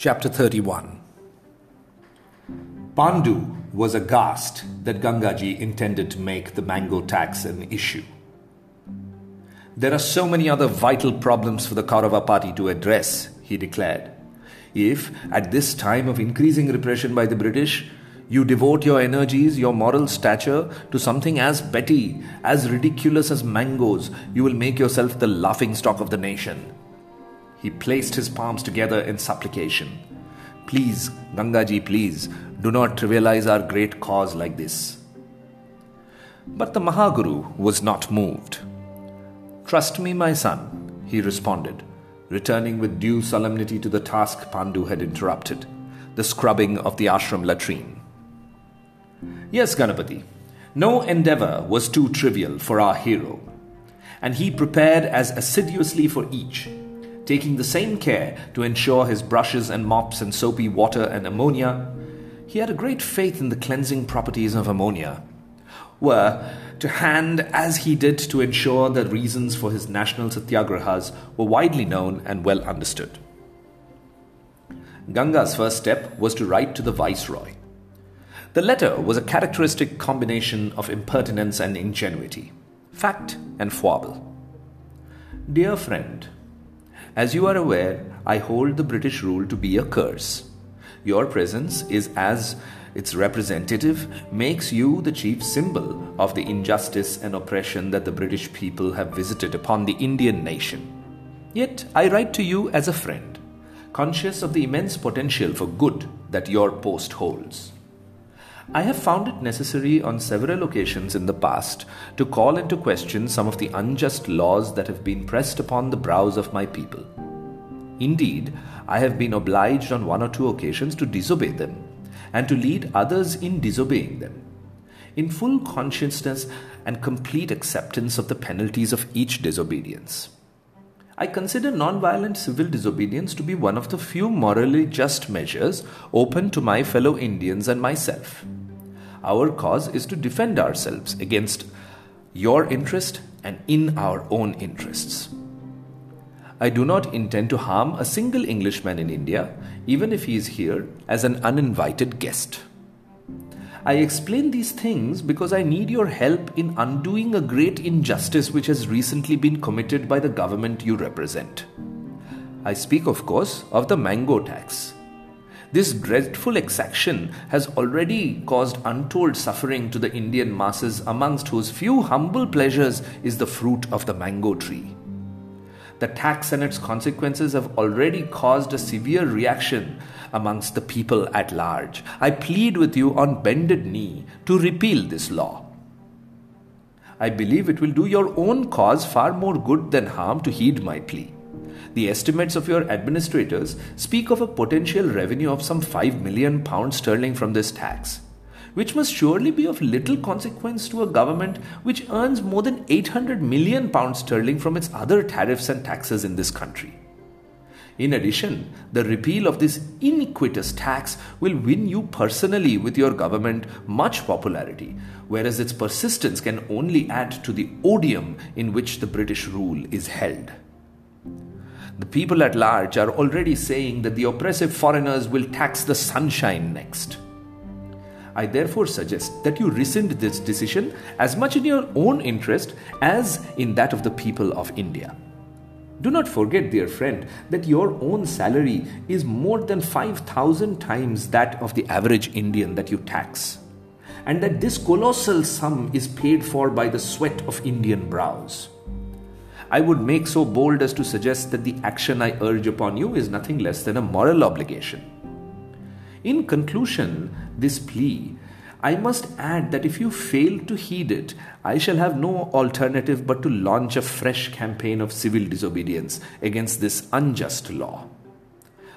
Chapter 31 Pandu was aghast that Gangaji intended to make the mango tax an issue. There are so many other vital problems for the Kaurava party to address, he declared. If, at this time of increasing repression by the British, you devote your energies, your moral stature to something as petty, as ridiculous as mangoes, you will make yourself the laughing stock of the nation. He placed his palms together in supplication. Please, Gangaji, please, do not trivialize our great cause like this. But the Mahaguru was not moved. Trust me, my son, he responded, returning with due solemnity to the task Pandu had interrupted the scrubbing of the ashram latrine. Yes, Ganapati, no endeavor was too trivial for our hero, and he prepared as assiduously for each taking the same care to ensure his brushes and mops and soapy water and ammonia, he had a great faith in the cleansing properties of ammonia, were to hand as he did to ensure the reasons for his national satyagrahas were widely known and well understood. Ganga's first step was to write to the viceroy. The letter was a characteristic combination of impertinence and ingenuity, fact and foible. Dear friend, as you are aware, I hold the British rule to be a curse. Your presence is as its representative makes you the chief symbol of the injustice and oppression that the British people have visited upon the Indian nation. Yet I write to you as a friend, conscious of the immense potential for good that your post holds. I have found it necessary on several occasions in the past to call into question some of the unjust laws that have been pressed upon the brows of my people. Indeed, I have been obliged on one or two occasions to disobey them, and to lead others in disobeying them. In full consciousness and complete acceptance of the penalties of each disobedience. I consider non-violent civil disobedience to be one of the few morally just measures open to my fellow Indians and myself. Our cause is to defend ourselves against your interest and in our own interests. I do not intend to harm a single Englishman in India, even if he is here as an uninvited guest. I explain these things because I need your help in undoing a great injustice which has recently been committed by the government you represent. I speak, of course, of the mango tax. This dreadful exaction has already caused untold suffering to the Indian masses, amongst whose few humble pleasures is the fruit of the mango tree. The tax and its consequences have already caused a severe reaction amongst the people at large. I plead with you on bended knee to repeal this law. I believe it will do your own cause far more good than harm to heed my plea. The estimates of your administrators speak of a potential revenue of some 5 million pounds sterling from this tax, which must surely be of little consequence to a government which earns more than 800 million pounds sterling from its other tariffs and taxes in this country. In addition, the repeal of this iniquitous tax will win you personally with your government much popularity, whereas its persistence can only add to the odium in which the British rule is held. The people at large are already saying that the oppressive foreigners will tax the sunshine next. I therefore suggest that you rescind this decision as much in your own interest as in that of the people of India. Do not forget, dear friend, that your own salary is more than 5,000 times that of the average Indian that you tax, and that this colossal sum is paid for by the sweat of Indian brows. I would make so bold as to suggest that the action I urge upon you is nothing less than a moral obligation. In conclusion, this plea I must add that if you fail to heed it, I shall have no alternative but to launch a fresh campaign of civil disobedience against this unjust law.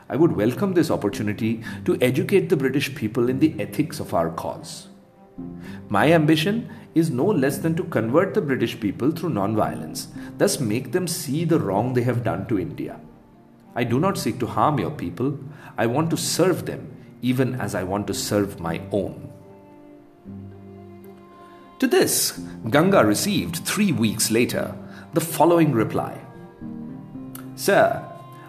I would welcome this opportunity to educate the British people in the ethics of our cause. My ambition is no less than to convert the British people through non-violence, thus make them see the wrong they have done to India. I do not seek to harm your people, I want to serve them even as I want to serve my own. To this, Ganga received three weeks later the following reply Sir,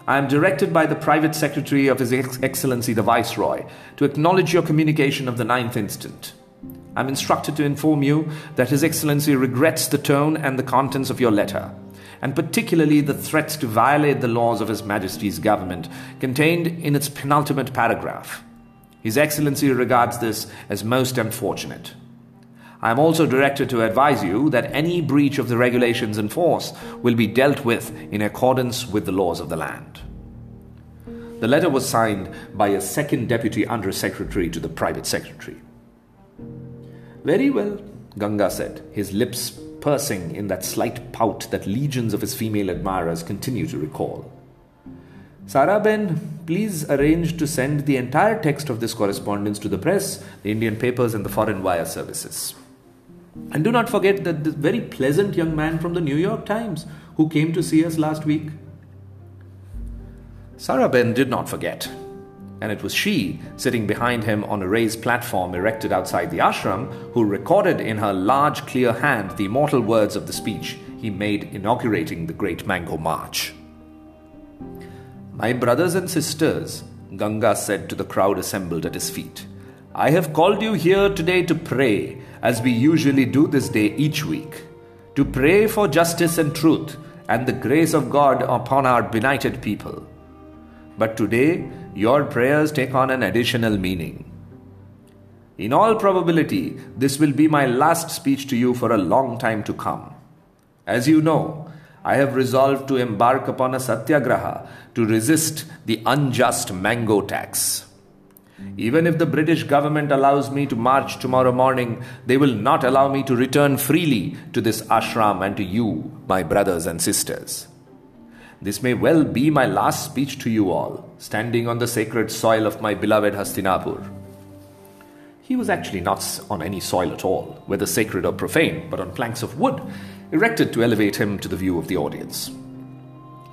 I am directed by the private secretary of His Excellency the Viceroy to acknowledge your communication of the 9th instant. I am instructed to inform you that His Excellency regrets the tone and the contents of your letter, and particularly the threats to violate the laws of His Majesty's government contained in its penultimate paragraph. His Excellency regards this as most unfortunate. I am also directed to advise you that any breach of the regulations in force will be dealt with in accordance with the laws of the land. The letter was signed by a second deputy under secretary to the private secretary. Very well, Ganga said, his lips pursing in that slight pout that legions of his female admirers continue to recall. Saraben, please arrange to send the entire text of this correspondence to the press, the Indian papers, and the foreign wire services. And do not forget that this very pleasant young man from the New York Times who came to see us last week. Saraben did not forget, and it was she, sitting behind him on a raised platform erected outside the ashram, who recorded in her large, clear hand the immortal words of the speech he made inaugurating the Great Mango March. My brothers and sisters, Ganga said to the crowd assembled at his feet, I have called you here today to pray as we usually do this day each week, to pray for justice and truth and the grace of God upon our benighted people. But today, your prayers take on an additional meaning. In all probability, this will be my last speech to you for a long time to come. As you know, I have resolved to embark upon a satyagraha to resist the unjust mango tax. Even if the British government allows me to march tomorrow morning, they will not allow me to return freely to this ashram and to you, my brothers and sisters. This may well be my last speech to you all, standing on the sacred soil of my beloved Hastinapur. He was actually not on any soil at all, whether sacred or profane, but on planks of wood, erected to elevate him to the view of the audience.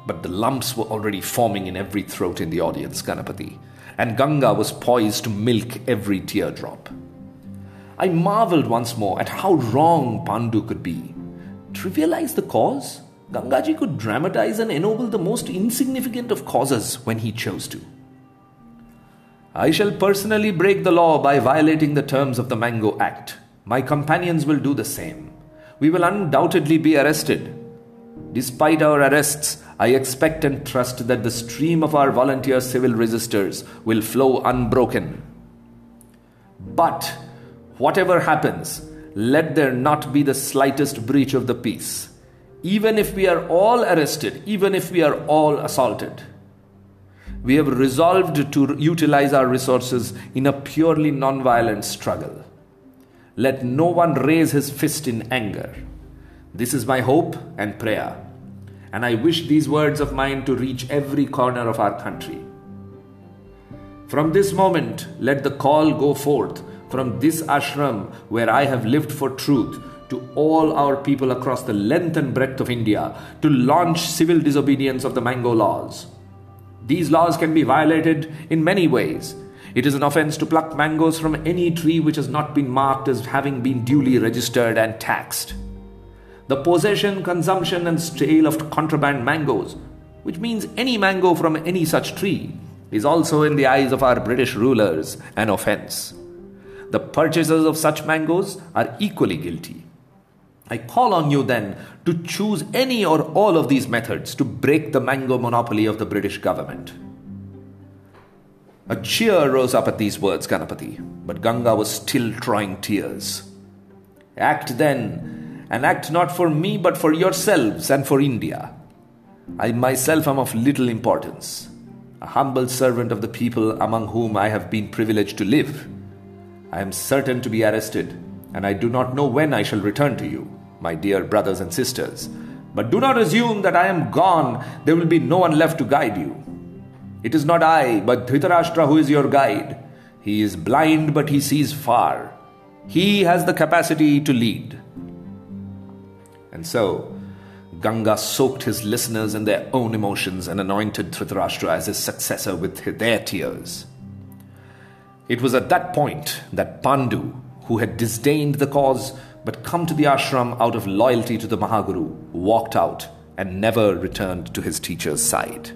But the lumps were already forming in every throat in the audience, Ganapati and Ganga was poised to milk every teardrop. I marveled once more at how wrong Pandu could be. Trivialize the cause? Gangaji could dramatize and ennoble the most insignificant of causes when he chose to. I shall personally break the law by violating the terms of the Mango Act. My companions will do the same. We will undoubtedly be arrested. Despite our arrests, I expect and trust that the stream of our volunteer civil resistors will flow unbroken. But whatever happens, let there not be the slightest breach of the peace. Even if we are all arrested, even if we are all assaulted, we have resolved to utilize our resources in a purely non-violent struggle. Let no one raise his fist in anger. This is my hope and prayer and I wish these words of mine to reach every corner of our country. From this moment, let the call go forth from this ashram where I have lived for truth to all our people across the length and breadth of India to launch civil disobedience of the mango laws. These laws can be violated in many ways. It is an offense to pluck mangoes from any tree which has not been marked as having been duly registered and taxed the possession, consumption, and sale of contraband mangoes, which means any mango from any such tree, is also in the eyes of our British rulers an offense. The purchasers of such mangoes are equally guilty. I call on you then to choose any or all of these methods to break the mango monopoly of the British government. A cheer rose up at these words, Ganapati, but Ganga was still drawing tears. Act then and act not for me but for yourselves and for India. I myself am of little importance, a humble servant of the people among whom I have been privileged to live. I am certain to be arrested, and I do not know when I shall return to you, my dear brothers and sisters. But do not assume that I am gone, there will be no one left to guide you. It is not I, but Dhritarashtra who is your guide. He is blind, but he sees far. He has the capacity to lead. And so, Ganga soaked his listeners in their own emotions and anointed Dhritarashtra as his successor with their tears. It was at that point that Pandu, who had disdained the cause but come to the ashram out of loyalty to the Mahaguru, walked out and never returned to his teacher's side.